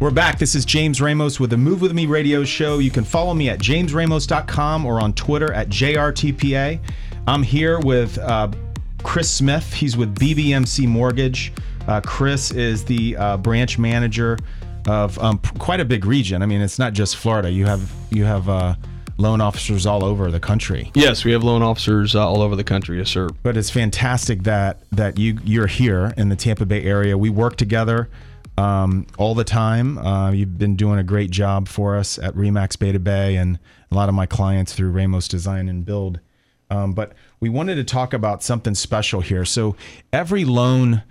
We're back. This is James Ramos with the Move With Me radio show. You can follow me at jamesramos.com or on Twitter at JRTPA. I'm here with uh, Chris Smith. He's with BBMC Mortgage. Uh, Chris is the uh, branch manager of um, quite a big region. I mean, it's not just Florida. You have you have uh, loan officers all over the country. Yes, we have loan officers uh, all over the country. Yes, sir. But it's fantastic that that you you're here in the Tampa Bay area. We work together um, all the time. Uh, you've been doing a great job for us at Remax Bay to Bay and a lot of my clients through Ramos Design and Build. Um, but we wanted to talk about something special here. So every loan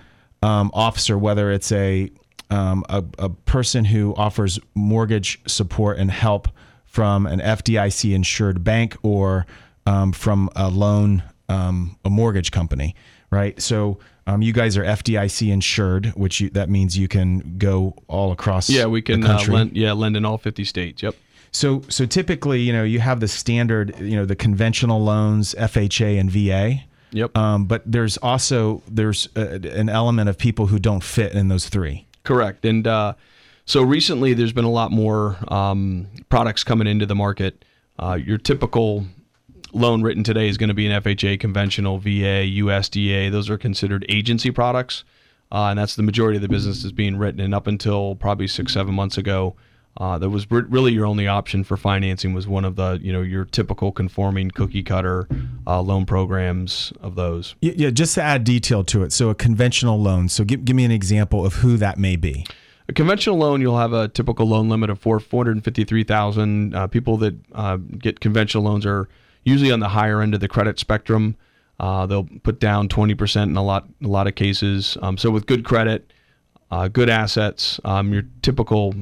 um, officer, whether it's a, um, a a person who offers mortgage support and help from an FDIC insured bank or um, from a loan um, a mortgage company, right? So um, you guys are FDIC insured, which you, that means you can go all across. Yeah, we can uh, lend. Yeah, lend in all 50 states. Yep. So so typically, you know, you have the standard, you know, the conventional loans, FHA and VA. Yep. Um, but there's also there's a, an element of people who don't fit in those three. Correct. And uh, so recently, there's been a lot more um, products coming into the market. Uh, your typical loan written today is going to be an FHA, conventional, VA, USDA. Those are considered agency products, uh, and that's the majority of the business is being written. And up until probably six, seven months ago, uh, that was re- really your only option for financing was one of the you know your typical conforming cookie cutter uh, loan programs of those. Yeah, just to add detail to it. So a conventional loan. So give, give me an example of who that may be. A conventional loan, you'll have a typical loan limit of four four hundred fifty three thousand. Uh, people that uh, get conventional loans are usually on the higher end of the credit spectrum. Uh, they'll put down twenty percent in a lot a lot of cases. Um, so with good credit, uh, good assets, um, your typical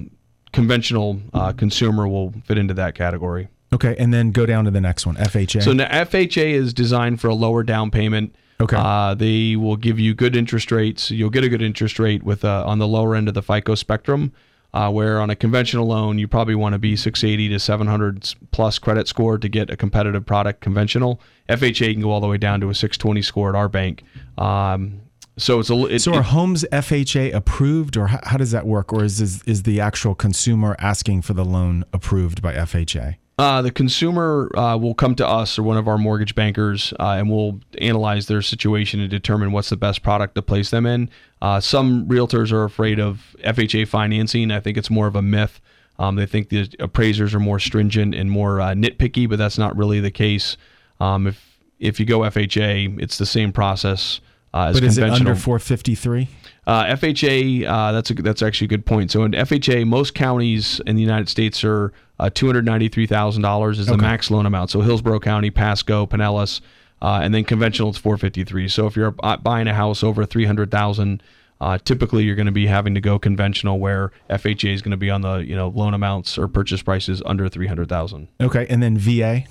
conventional uh, consumer will fit into that category. Okay, and then go down to the next one, FHA. So now FHA is designed for a lower down payment. Okay. Uh, they will give you good interest rates. You'll get a good interest rate with uh, on the lower end of the FICO spectrum. Uh, where on a conventional loan you probably want to be 680 to 700 plus credit score to get a competitive product conventional. FHA can go all the way down to a 620 score at our bank. Um, so it's a it, so it- are homes FHA approved, or how, how does that work, or is is, is the actual consumer asking for the loan approved by FHA? Uh, the consumer uh, will come to us or one of our mortgage bankers, uh, and we'll analyze their situation and determine what's the best product to place them in. Uh, some realtors are afraid of FHA financing. I think it's more of a myth. Um, they think the appraisers are more stringent and more uh, nitpicky, but that's not really the case. Um, if if you go FHA, it's the same process uh, as But is it conventional. under 453? Uh, FHA, uh, that's a, that's actually a good point. So in FHA, most counties in the United States are uh, two hundred ninety three thousand dollars is the max loan amount. So Hillsborough County, Pasco, Pinellas, uh, and then conventional is four fifty three. So if you're uh, buying a house over three hundred thousand, uh, typically you're going to be having to go conventional, where FHA is going to be on the you know loan amounts or purchase prices under three hundred thousand. Okay, and then VA.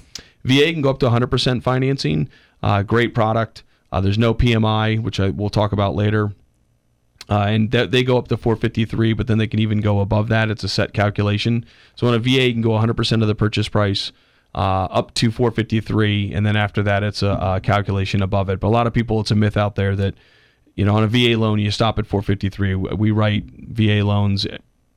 VA can go up to 100% financing. Uh, great product. Uh, there's no PMI, which I will talk about later. Uh, and th- they go up to 453, but then they can even go above that. It's a set calculation. So on a VA, you can go 100% of the purchase price uh, up to 453, and then after that, it's a, a calculation above it. But a lot of people, it's a myth out there that you know on a VA loan you stop at 453. We write VA loans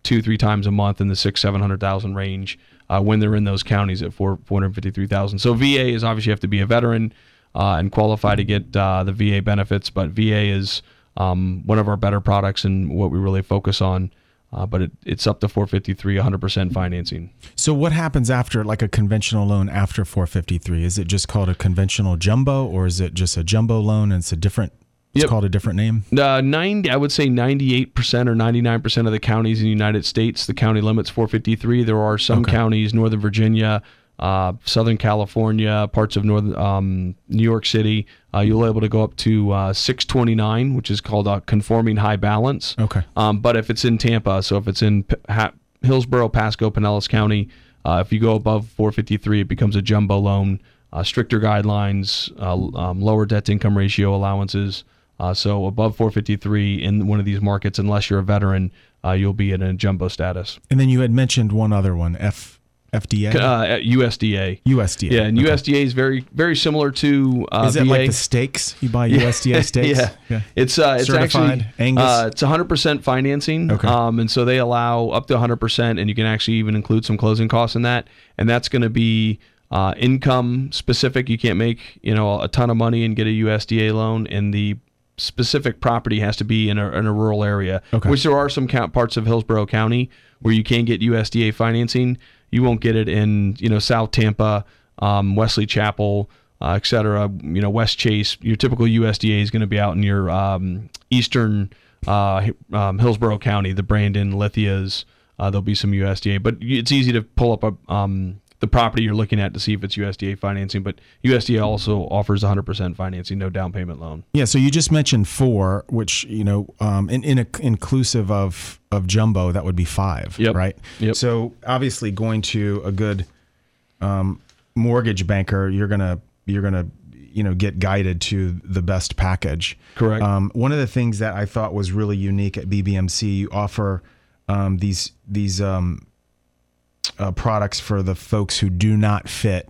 two, three times a month in the six, seven hundred thousand range uh, when they're in those counties at four, 453,000. So VA is obviously you have to be a veteran uh, and qualify to get uh, the VA benefits, but VA is um, one of our better products and what we really focus on. Uh, but it, it's up to 453, 100% financing. So what happens after like a conventional loan after 453? Is it just called a conventional jumbo, or is it just a jumbo loan and it's a different? It's Yep. called a different name. Uh, 90, I would say 98% or 99% of the counties in the United States, the county limit's 453. There are some Okay. counties, Northern Virginia, uh, Southern California, parts of Northern um, New York City, uh, you'll be able to go up to uh, 629, which is called a conforming high balance. Okay. Um, but if it's in Tampa, so if it's in P- ha- Hillsborough, Pasco, Pinellas County, uh, if you go above 453, it becomes a jumbo loan. Uh, stricter guidelines, uh, um, lower debt to income ratio allowances. Uh, so above 453 in one of these markets, unless you're a veteran, uh, you'll be in a jumbo status. And then you had mentioned one other one, F FDA, uh, USDA. USDA. Yeah, and Okay. USDA is very very similar to uh, Is it VA. like the steaks you buy USDA steaks? yeah. It's uh, it's Certified actually Angus? Uh, it's 100% financing. Okay. Um, and so they allow up to 100%, and you can actually even include some closing costs in that. And that's going to be uh, income specific. You can't make you know a ton of money and get a USDA loan, and the specific property has to be in a, in a rural area. Okay. Which there are some parts of Hillsborough County where you can get USDA financing. You won't get it in you know South Tampa, um, Wesley Chapel, uh, et cetera. You know Westchase. Your typical USDA is going to be out in your um, eastern uh, um, Hillsborough County, the Brandon, Lithias. Uh, there'll be some USDA, but it's easy to pull up a, um, the property you're looking at to see if it's USDA financing. But USDA also offers 100% financing, no down payment loan. Yeah, so you just mentioned four, which you know, um, in, in a, inclusive of of jumbo, that would be five, Yep. right? Yep. So obviously, going to a good um, mortgage banker, you're gonna you're gonna you know get guided to the best package. Correct. Um, one of the things that I thought was really unique at BBMC, you offer um, these these um, uh, products for the folks who do not fit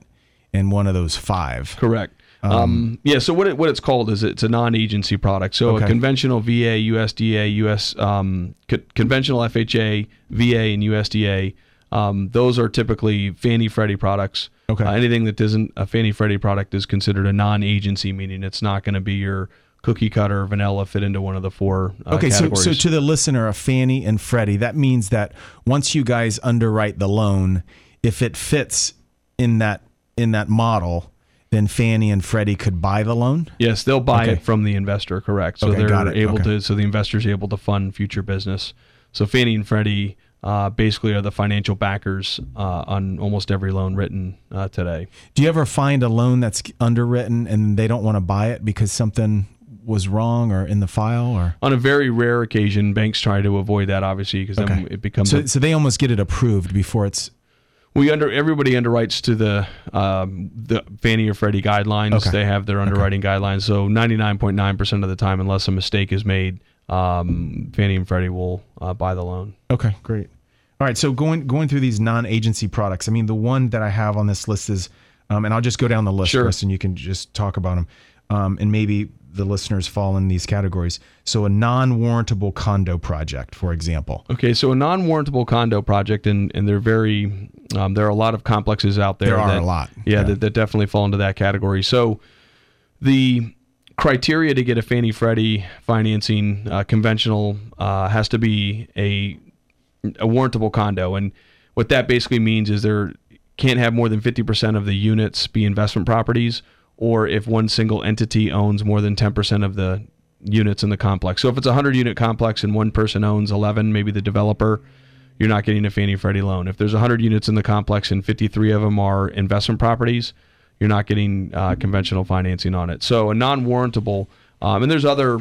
in one of those five. Correct. Um, yeah. So what it, what it's called is it's a non-agency product. So Okay. a conventional VA, USDA, US um, co- conventional FHA, VA, and USDA. Um, those are typically Fannie Freddie products. Okay. Uh, anything that isn't a Fannie Freddie product is considered a non-agency, meaning it's not going to be your cookie cutter vanilla fit into one of the four uh, Okay, so, so to the listener of Fannie and Freddie, that means that once you guys underwrite the loan, if it fits in that in that model, then Fannie and Freddie could buy the loan. Yes, they'll buy Okay. it from the investor. Correct. So Okay, they're able Okay. to. So the investor's able to fund future business. So Fannie and Freddie uh, basically are the financial backers uh, on almost every loan written uh, today. Do you ever find a loan that's underwritten and they don't want to buy it because something was wrong or in the file or? On a very rare occasion, banks try to avoid that, obviously, because then Okay. it becomes. So, a, so they almost get it approved before it's we under everybody underwrites to the um, the Fannie or Freddie guidelines. Okay. They have their underwriting guidelines. So ninety nine point nine percent of the time, unless a mistake is made, um, Fannie and Freddie will uh, buy the loan. Okay, great. All right, so going going through these non-agency products, I mean, the one that I have on this list is, um, and I'll just go down the list, Sure. Chris, and you can just talk about them, um, and maybe the listeners fall in these categories. So a non-warrantable condo project, for example. Okay, so a non-warrantable condo project, and and they're very, um, there are a lot of complexes out there. There are that, a lot, Yeah, yeah. That, that definitely fall into that category. So, the criteria to get a Fannie Freddie financing uh, conventional uh, has to be a a warrantable condo, and what that basically means is there can't have more than fifty percent of the units be investment properties, or if one single entity owns more than ten percent of the units in the complex. So if it's a hundred unit complex and one person owns eleven, maybe the developer, you're not getting a Fannie Freddie loan. If there's 100 units in the complex and 53 of them are investment properties, you're not getting uh, conventional financing on it. So a non-warrantable, um, and there's other.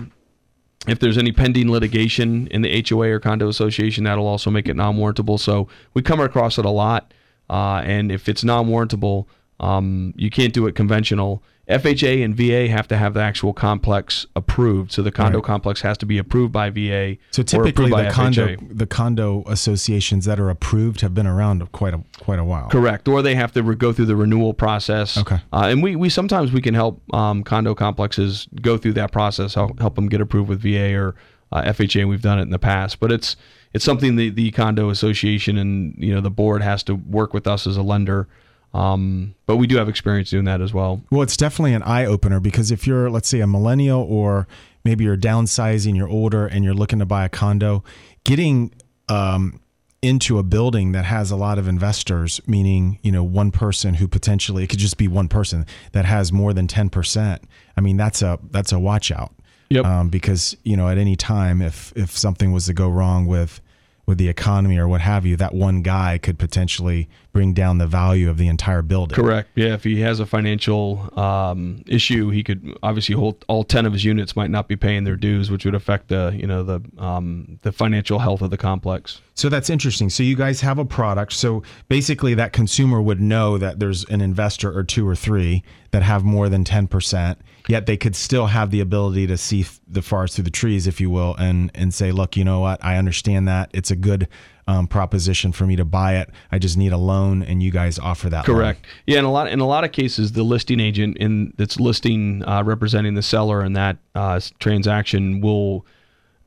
If there's any pending litigation in the HOA or condo association, that'll also make it non-warrantable. So we come across it a lot, uh, and if it's non-warrantable, um, you can't do it conventional. FHA and VA have to have the actual complex approved, so the condo Right. complex has to be approved by VA. So typically, the condo FHA. the condo associations that are approved have been around quite a quite a while. Correct, or they have to re- go through the renewal process. Okay. uh, and we, we sometimes we can help um, condo complexes go through that process, help, help them get approved with VA or uh, FHA. We've done it in the past, but it's it's something the the condo association and you know the board has to work with us as a lender. Um, but we do have experience doing that as well. Well, it's definitely an eye opener because if you're, let's say, a millennial or maybe you're downsizing, you're older, and you're looking to buy a condo, getting um, into a building that has a lot of investors, meaning you know one person who potentially it could just be one person that has more than ten percent. I mean, that's a that's a watch out. Yep. Um, because you know at any time if if something was to go wrong with with the economy or what have you, that one guy could potentially bring down the value of the entire building. Correct. Yeah, if he has a financial um, issue, he could obviously hold all ten of his units might not be paying their dues, which would affect the you know the um, the financial health of the complex. So that's interesting. So you guys have a product. So basically, that consumer would know that there's an investor or two or three that have more than 10%, yet they could still have the ability to see the forest through the trees, if you will, and, and say, look, you know what? I understand that. It's a good um, proposition for me to buy it. I just need a loan, and you guys offer that. Correct. Loan. Yeah, in a lot in a lot of cases, the listing agent in that's listing uh, representing the seller in that uh, transaction will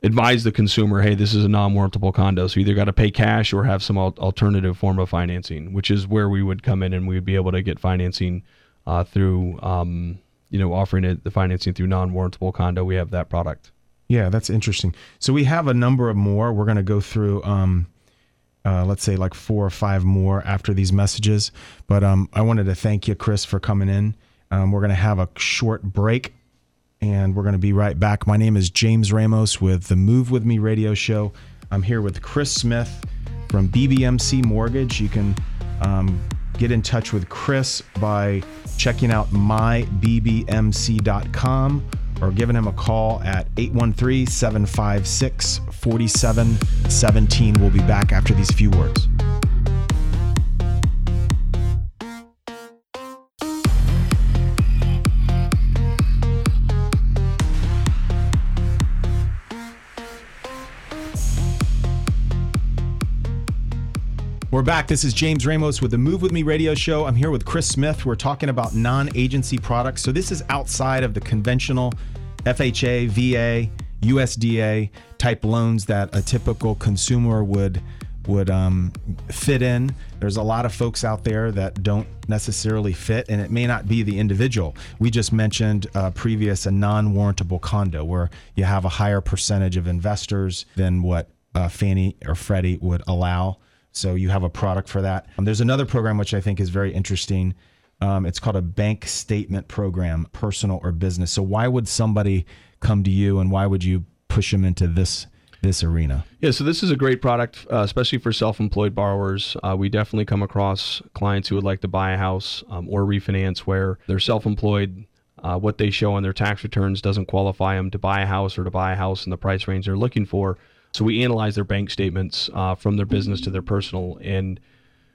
advise the consumer, hey, this is a non-warrantable condo, so you either got to pay cash or have some al- alternative form of financing, which is where we would come in and we would be able to get financing uh, through, um, you know, offering it the financing through non-warrantable condo. We have that product. Yeah, that's interesting. So we have a number of more. We're going to go through. Um, uh, let's say like four or five more after these messages. But um, I wanted to thank you, Chris, for coming in. Um, we're going to have a short break and we're going to be right back. My name is James Ramos with the Move With Me radio show. I'm here with Chris Smith from BBMC Mortgage. You can um, get in touch with Chris by checking out mybbmc.com or giving him a call at 813 756 4717. We'll be back after these few words. We're back. This is James Ramos with the Move With Me radio show. I'm here with Chris Smith. We're talking about non agency products. So, this is outside of the conventional FHA, VA, USDA type loans that a typical consumer would would um, fit in. There's a lot of folks out there that don't necessarily fit, and it may not be the individual. We just mentioned uh, previous a non-warrantable condo where you have a higher percentage of investors than what uh, Fannie or Freddie would allow. So you have a product for that. Um, there's another program which I think is very interesting. Um, it's called a bank statement program, personal or business. So why would somebody come to you, and why would you push them into this this arena? Yeah, so this is a great product, uh, especially for self-employed borrowers. Uh, we definitely come across clients who would like to buy a house um, or refinance where they're self-employed. Uh, what they show on their tax returns doesn't qualify them to buy a house or to buy a house in the price range they're looking for. So we analyze their bank statements uh, from their business to their personal, and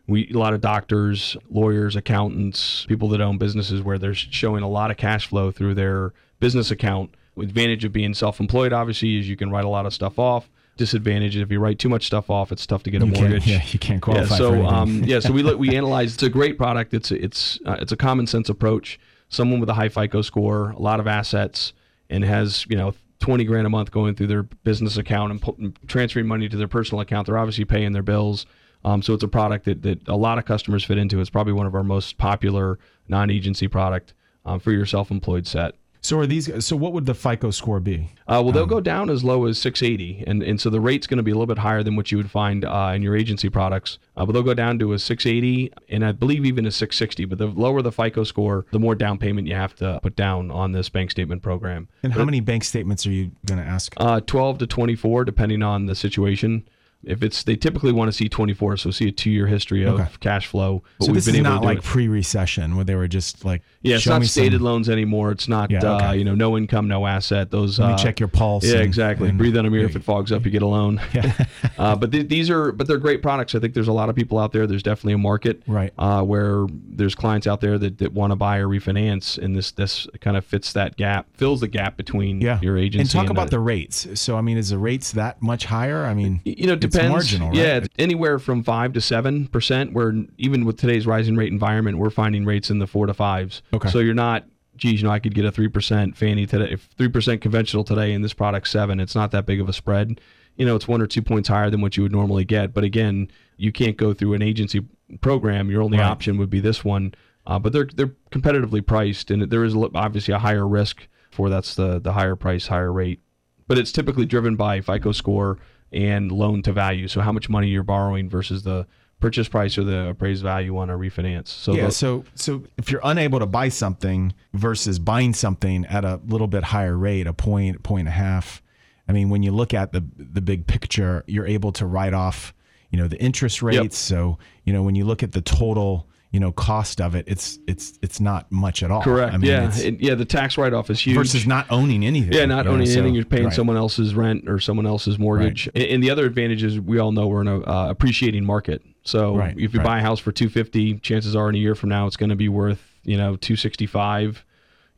we a lot of doctors, lawyers, accountants, people that own businesses where they're showing a lot of cash flow through their business account. Advantage of being self-employed, obviously, is you can write a lot of stuff off. Disadvantage is if you write too much stuff off, it's tough to get a You mortgage. yeah, you can't qualify Yeah, so um, yeah, so we look, we analyze. It's a great product. It's a, it's uh, it's a common sense approach. Someone with a high FICO score, a lot of assets, and has you know 20 grand a month going through their business account and put, transferring money to their personal account. They're obviously paying their bills. Um, so it's a product that, that a lot of customers fit into. It's probably one of our most popular non-agency product um, for your self-employed set. So are these? So what would the FICO score be? Uh, well, they'll go down as low as 680, and and so the rate's going to be a little bit higher than what you would find uh, in your agency products. Uh, but they'll go down to a 680, and I believe even a 660. But the lower the FICO score, the more down payment you have to put down on this bank statement program. And how many bank statements are you going to ask? Uh, 12 to 24, depending on the situation. If it's they typically want to see 24, so see a two-year history of Okay. cash flow. But so we've this been is able not to like it. pre-recession where they were just like, Yeah, it's not me some- stated loans anymore. It's not, Yeah, uh, you know, no income, no asset. Those Let me uh, check your pulse. Yeah, and- exactly. and- Breathe on a mirror. If it fogs up, you get a loan. Yeah. uh, but th- these are, but they're great products. I think there's a lot of people out there. There's definitely a market, Right. Uh, where there's clients out there that, that want to buy or refinance, and this this kind of fits that gap, fills the gap between yeah. your agency And talk about the the rates. So I mean, is the rates that much higher? I mean, you know, depends. marginal, right? Yeah, anywhere from five to seven percent. Where even with today's rising rate environment, we're finding rates in the four to fives. Okay. So you're not, geez, you know, I could get a three percent Fannie today, if three percent conventional today, and this product seven. It's not that big of a spread. You know, it's one or two points higher than what you would normally get. But again, you can't go through an agency program. Your only Right. option would be this one. Uh, but they're they're competitively priced, and there is obviously a higher risk for that's the the higher price, higher rate but it's typically driven by FICO score and loan to value. So how much money you're borrowing versus the purchase price or the appraised value on a refinance. So yeah. So so if you're unable to buy something versus buying something at a little bit higher rate, a point, point and a half. I mean, when you look at the the big picture, you're able to write off, you know, the interest rates. So you know, when you look at the total, you know cost of it, it's it's it's not much at all. Correct. I mean, yeah. And, yeah. The tax write off is huge. versus not owning anything. Yeah, not you know, owning so- anything. You're paying right. someone else's rent or someone else's mortgage. And, and the other advantage is we all know we're in a uh, appreciating market. So Right, if you right. buy a house for 250, chances are in a year from now it's going to be worth you know 265,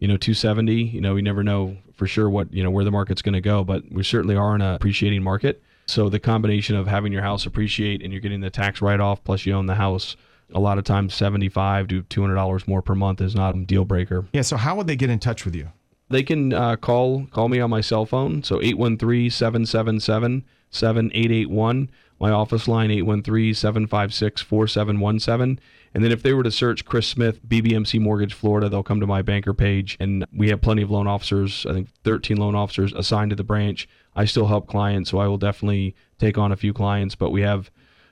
you know 270. You know we never know for sure what you know where the market's going to go, but we certainly are in a appreciating market. So the combination of having your house appreciate and you're getting the tax write off plus you own the house. A lot of times, seventy-five to two hundred dollars more per month is not a deal breaker. Yeah. So how would they get in touch with you? they can uh, call call me on my cell phone. So 813-777-7881 my office line 813-756-4717 and then if they were to search chris smith bbmc mortgage florida they'll come to my banker page. And we have plenty of loan officers i think 13 loan officers assigned to the branch. I still help clients so i will definitely take on a few clients. But we have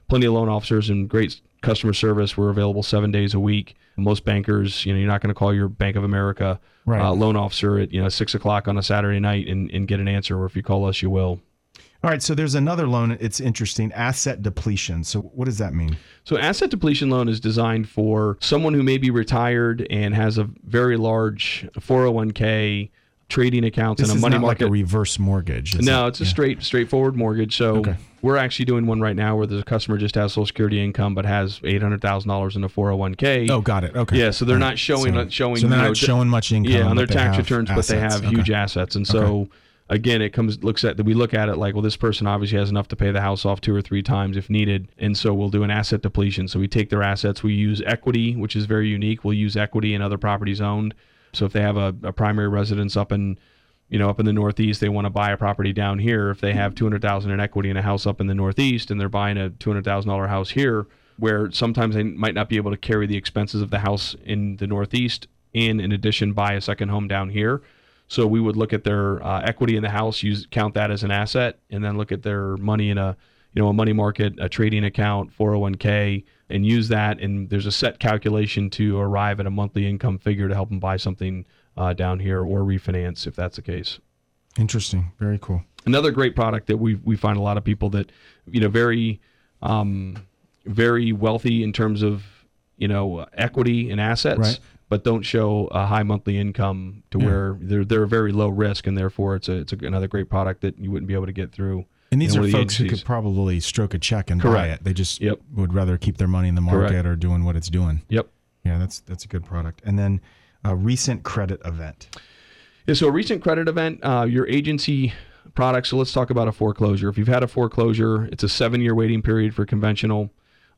plenty of loan officers and great customer service. We're available seven days a week. Most bankers, you know, you're not going to call your Bank of America Right. uh, loan officer at you know six o'clock on a Saturday night and, and get an answer. Or if you call us, you will. All right. So there's another loan. It's interesting. Asset depletion. So what does that mean? So asset depletion loan is designed for someone who may be retired and has a very large 401k trading accounts This and a money not market. like a reverse mortgage. No, it? it's a straight straightforward mortgage. So Okay. we're actually doing one right now where the customer just has Social Security income but has eight hundred thousand dollars in a 401k. Oh, got it. Okay. Yeah, so they're All not showing So, showing. so they're you know, showing much income. yeah on their tax returns, but they have Okay. huge assets, and so again, it comes looks at we look at it like, well, this person obviously has enough to pay the house off two or three times if needed, and so we'll do an asset depletion. So we take their assets, we use equity, which is very unique. We'll use equity in other properties owned. So if they have a, a primary residence up in you know, up in the Northeast, they want to buy a property down here. If they have two hundred thousand in equity in a house up in the Northeast, and they're buying a two hundred thousand dollar house here, where sometimes they might not be able to carry the expenses of the house in the Northeast, and in addition, buy a second home down here. So we would look at their uh, equity in the house, use count that as an asset, and then look at their money in a you know a money market, a trading account, 401k, and use that. And there's a set calculation to arrive at a monthly income figure to help them buy something uh, down here or refinance if that's the case. Interesting. Very cool. Another great product that we we find a lot of people that you know very um, very wealthy in terms of you know equity and assets. Right. But don't show a high monthly income to Yeah. where they're they're very low risk, and therefore it's a it's a, another great product that you wouldn't be able to get through. And these you know, are the folks who could probably stroke a check and buy it. They just Yep. would rather keep their money in the market Correct. or doing what it's doing. Yep. Yeah, that's that's a good product. And then a recent credit event. Yeah, so a recent credit event, uh, your agency product. So let's talk about a foreclosure. If you've had a foreclosure, it's a seven-year waiting period for conventional,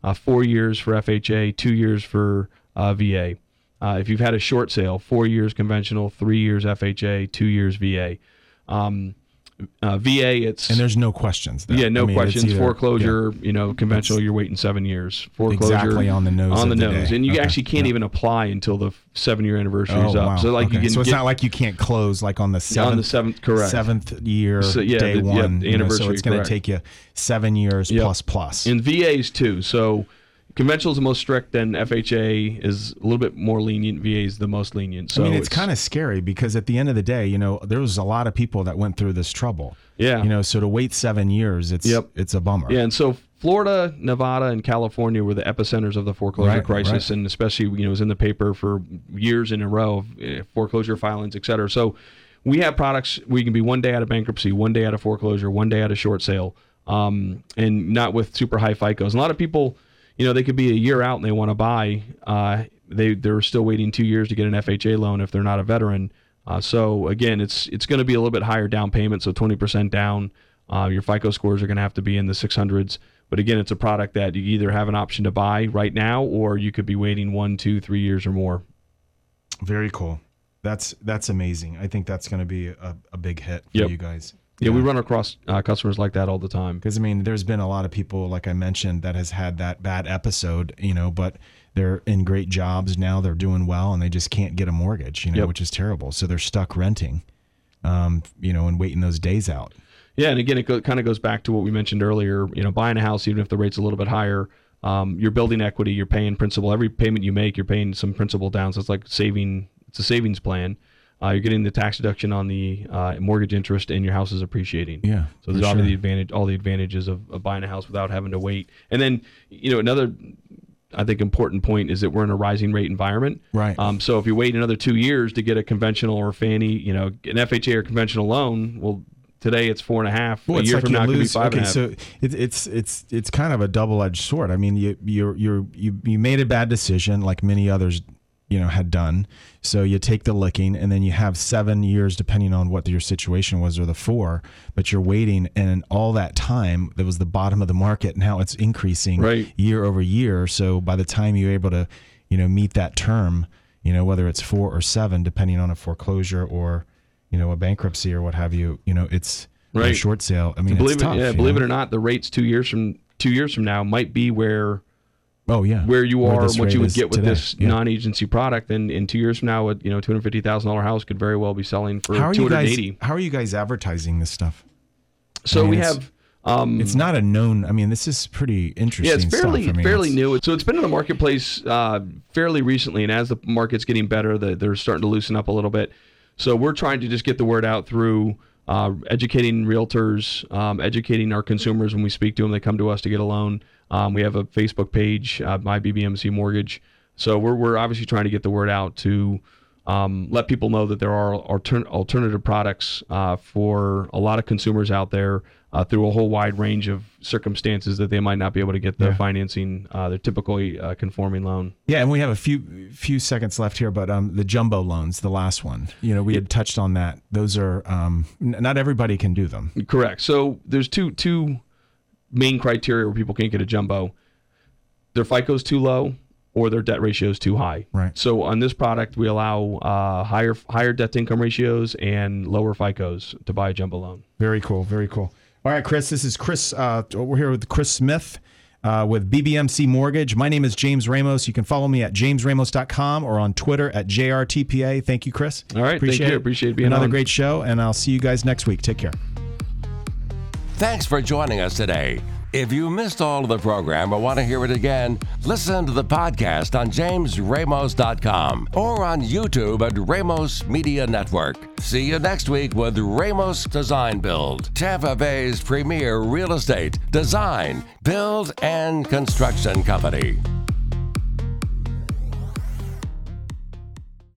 uh, four years for FHA, two years for uh, VA. Uh, if you've had a short sale, four years conventional, three years FHA, two years VA. Um, uh, VA, it's And there's no questions there. yeah, no I mean, questions. Foreclosure, you know, conventional, you're waiting seven years. Foreclosure, Exactly on the nose on the the nose, day. and you Okay. actually can't Yeah. even apply until the seven-year anniversary Oh, is up. wow. So like you Okay. can so it's get not like you can't close like on the seventh, on the seventh, correct? seventh year, So, yeah, day the- yeah, one. the you know, so it's going to take you seven years Yep. plus plus. in VAs too. So conventional is the most strict, then FHA is a little bit more lenient. VA is the most lenient. So I mean, it's, kind of scary because at the end of the day, you know, there was a lot of people that went through this trouble. yeah, You know, so to wait seven years, it's Yep. it's a bummer. yeah. And so Florida, Nevada, and California were the epicenters of the foreclosure Right, crisis, right. and especially you know it was in the paper for years in a row of uh, foreclosure filings, et cetera. So we have products we can be one day out of bankruptcy, one day out of foreclosure, one day out of short sale, um, and not with super high FICOs. A lot of people, you know, they could be a year out and they want to buy. Uh, they they're still waiting two years to get an FHA loan if they're not a veteran. Uh, so again, it's it's going to be a little bit higher down payment, so 20% down. Uh, your FICO scores are going to have to be in the 600s. But again, it's a product that you either have an option to buy right now, or you could be waiting one, two, three years or more. Very cool. That's that's amazing. I think that's going to be a, a big hit for Yep. you guys. Yeah, we run across uh, customers like that all the time. Because I mean, there's been a lot of people, like I mentioned, that has had that bad episode, you know, but they're in great jobs now. They're doing well, and they just can't get a mortgage, you know, Yep. which is terrible. So they're stuck renting, um, you know, and waiting those days out. Yeah, and again, it go, kind of goes back to what we mentioned earlier. You know, buying a house, even if the rate's a little bit higher, um, you're building equity. You're paying principal. Every payment you make, you're paying some principal down. So it's like saving. It's a savings plan. Uh, you're getting the tax deduction on the uh, mortgage interest, and your house is appreciating. Yeah, So there's obviously sure. the advantage, all the advantages of, of buying a house without having to wait. And then, you know, another I think important point is that we're in a rising rate environment. Right. Um, so if you wait another two years to get a conventional or Fannie, you know, an FHA or conventional loan, well, today it's four and a half. Well, a year like from now, it could be five okay, and a half. so it, it's it's it's kind of a double edged sword. I mean, you you you you you made a bad decision, like many others, you know, had done. So you take the licking, and then you have seven years, depending on what your situation was, or the four. But you're waiting, and all that time, that was the bottom of the market. Now it's increasing Right. year over year. So by the time you're able to, you know, meet that term, you know, whether it's four or seven, depending on a foreclosure or, you know, a bankruptcy or what have you, you know, it's a Right. short sale. I mean, believe it's it, yeah, believe know? it or not, the rates two years from two years from now might be where Oh yeah, where you are and what you would get with today. this Yeah. non-agency product. And in two years from now, a you know two hundred fifty thousand dollar house could very well be selling for How are you guys? How are you guys advertising this stuff? So I mean, we have. Um, It's not a known. I mean, this is pretty interesting. yeah, it's fairly stuff. I mean, fairly it's- new. So it's been in the marketplace uh, fairly recently, and as the market's getting better, the, they're starting to loosen up a little bit. So we're trying to just get the word out through uh, educating realtors, um, educating our consumers when we speak to them. They come to us to get a loan. Um, we have a Facebook page, uh, My BBMC Mortgage. So we're we're obviously trying to get the word out to um, let people know that there are altern- alternative products uh, for a lot of consumers out there uh, through a whole wide range of circumstances that they might not be able to get the Yeah. financing, uh, their typically uh, conforming loan. Yeah, and we have a few few seconds left here, but um, the jumbo loans, the last one, you know, we had touched on that. Those are um, n- not everybody can do them. Correct. So there's two two main criteria where people can't get a jumbo. Their FICO's too low or their debt ratio is too high. Right. So on this product, we allow uh, higher higher debt to income ratios and lower FICOs to buy a jumbo loan. Very cool. Very cool. All right, Chris. This is Chris. Uh, we're here with Chris Smith uh, with BBMC Mortgage. My name is James Ramos. You can follow me at jamesramos.com or on Twitter at JRTPA. Thank you, Chris. All right, thank Appreciate you. it. Appreciate being Another on. great show, and I'll see you guys next week. Take care. Thanks for joining us today. If you missed all of the program or want to hear it again, listen to the podcast on jamesramos.com or on YouTube at Ramos Media Network. See you next week with Ramos Design Build, Tampa Bay's premier real estate, design, build, and construction company.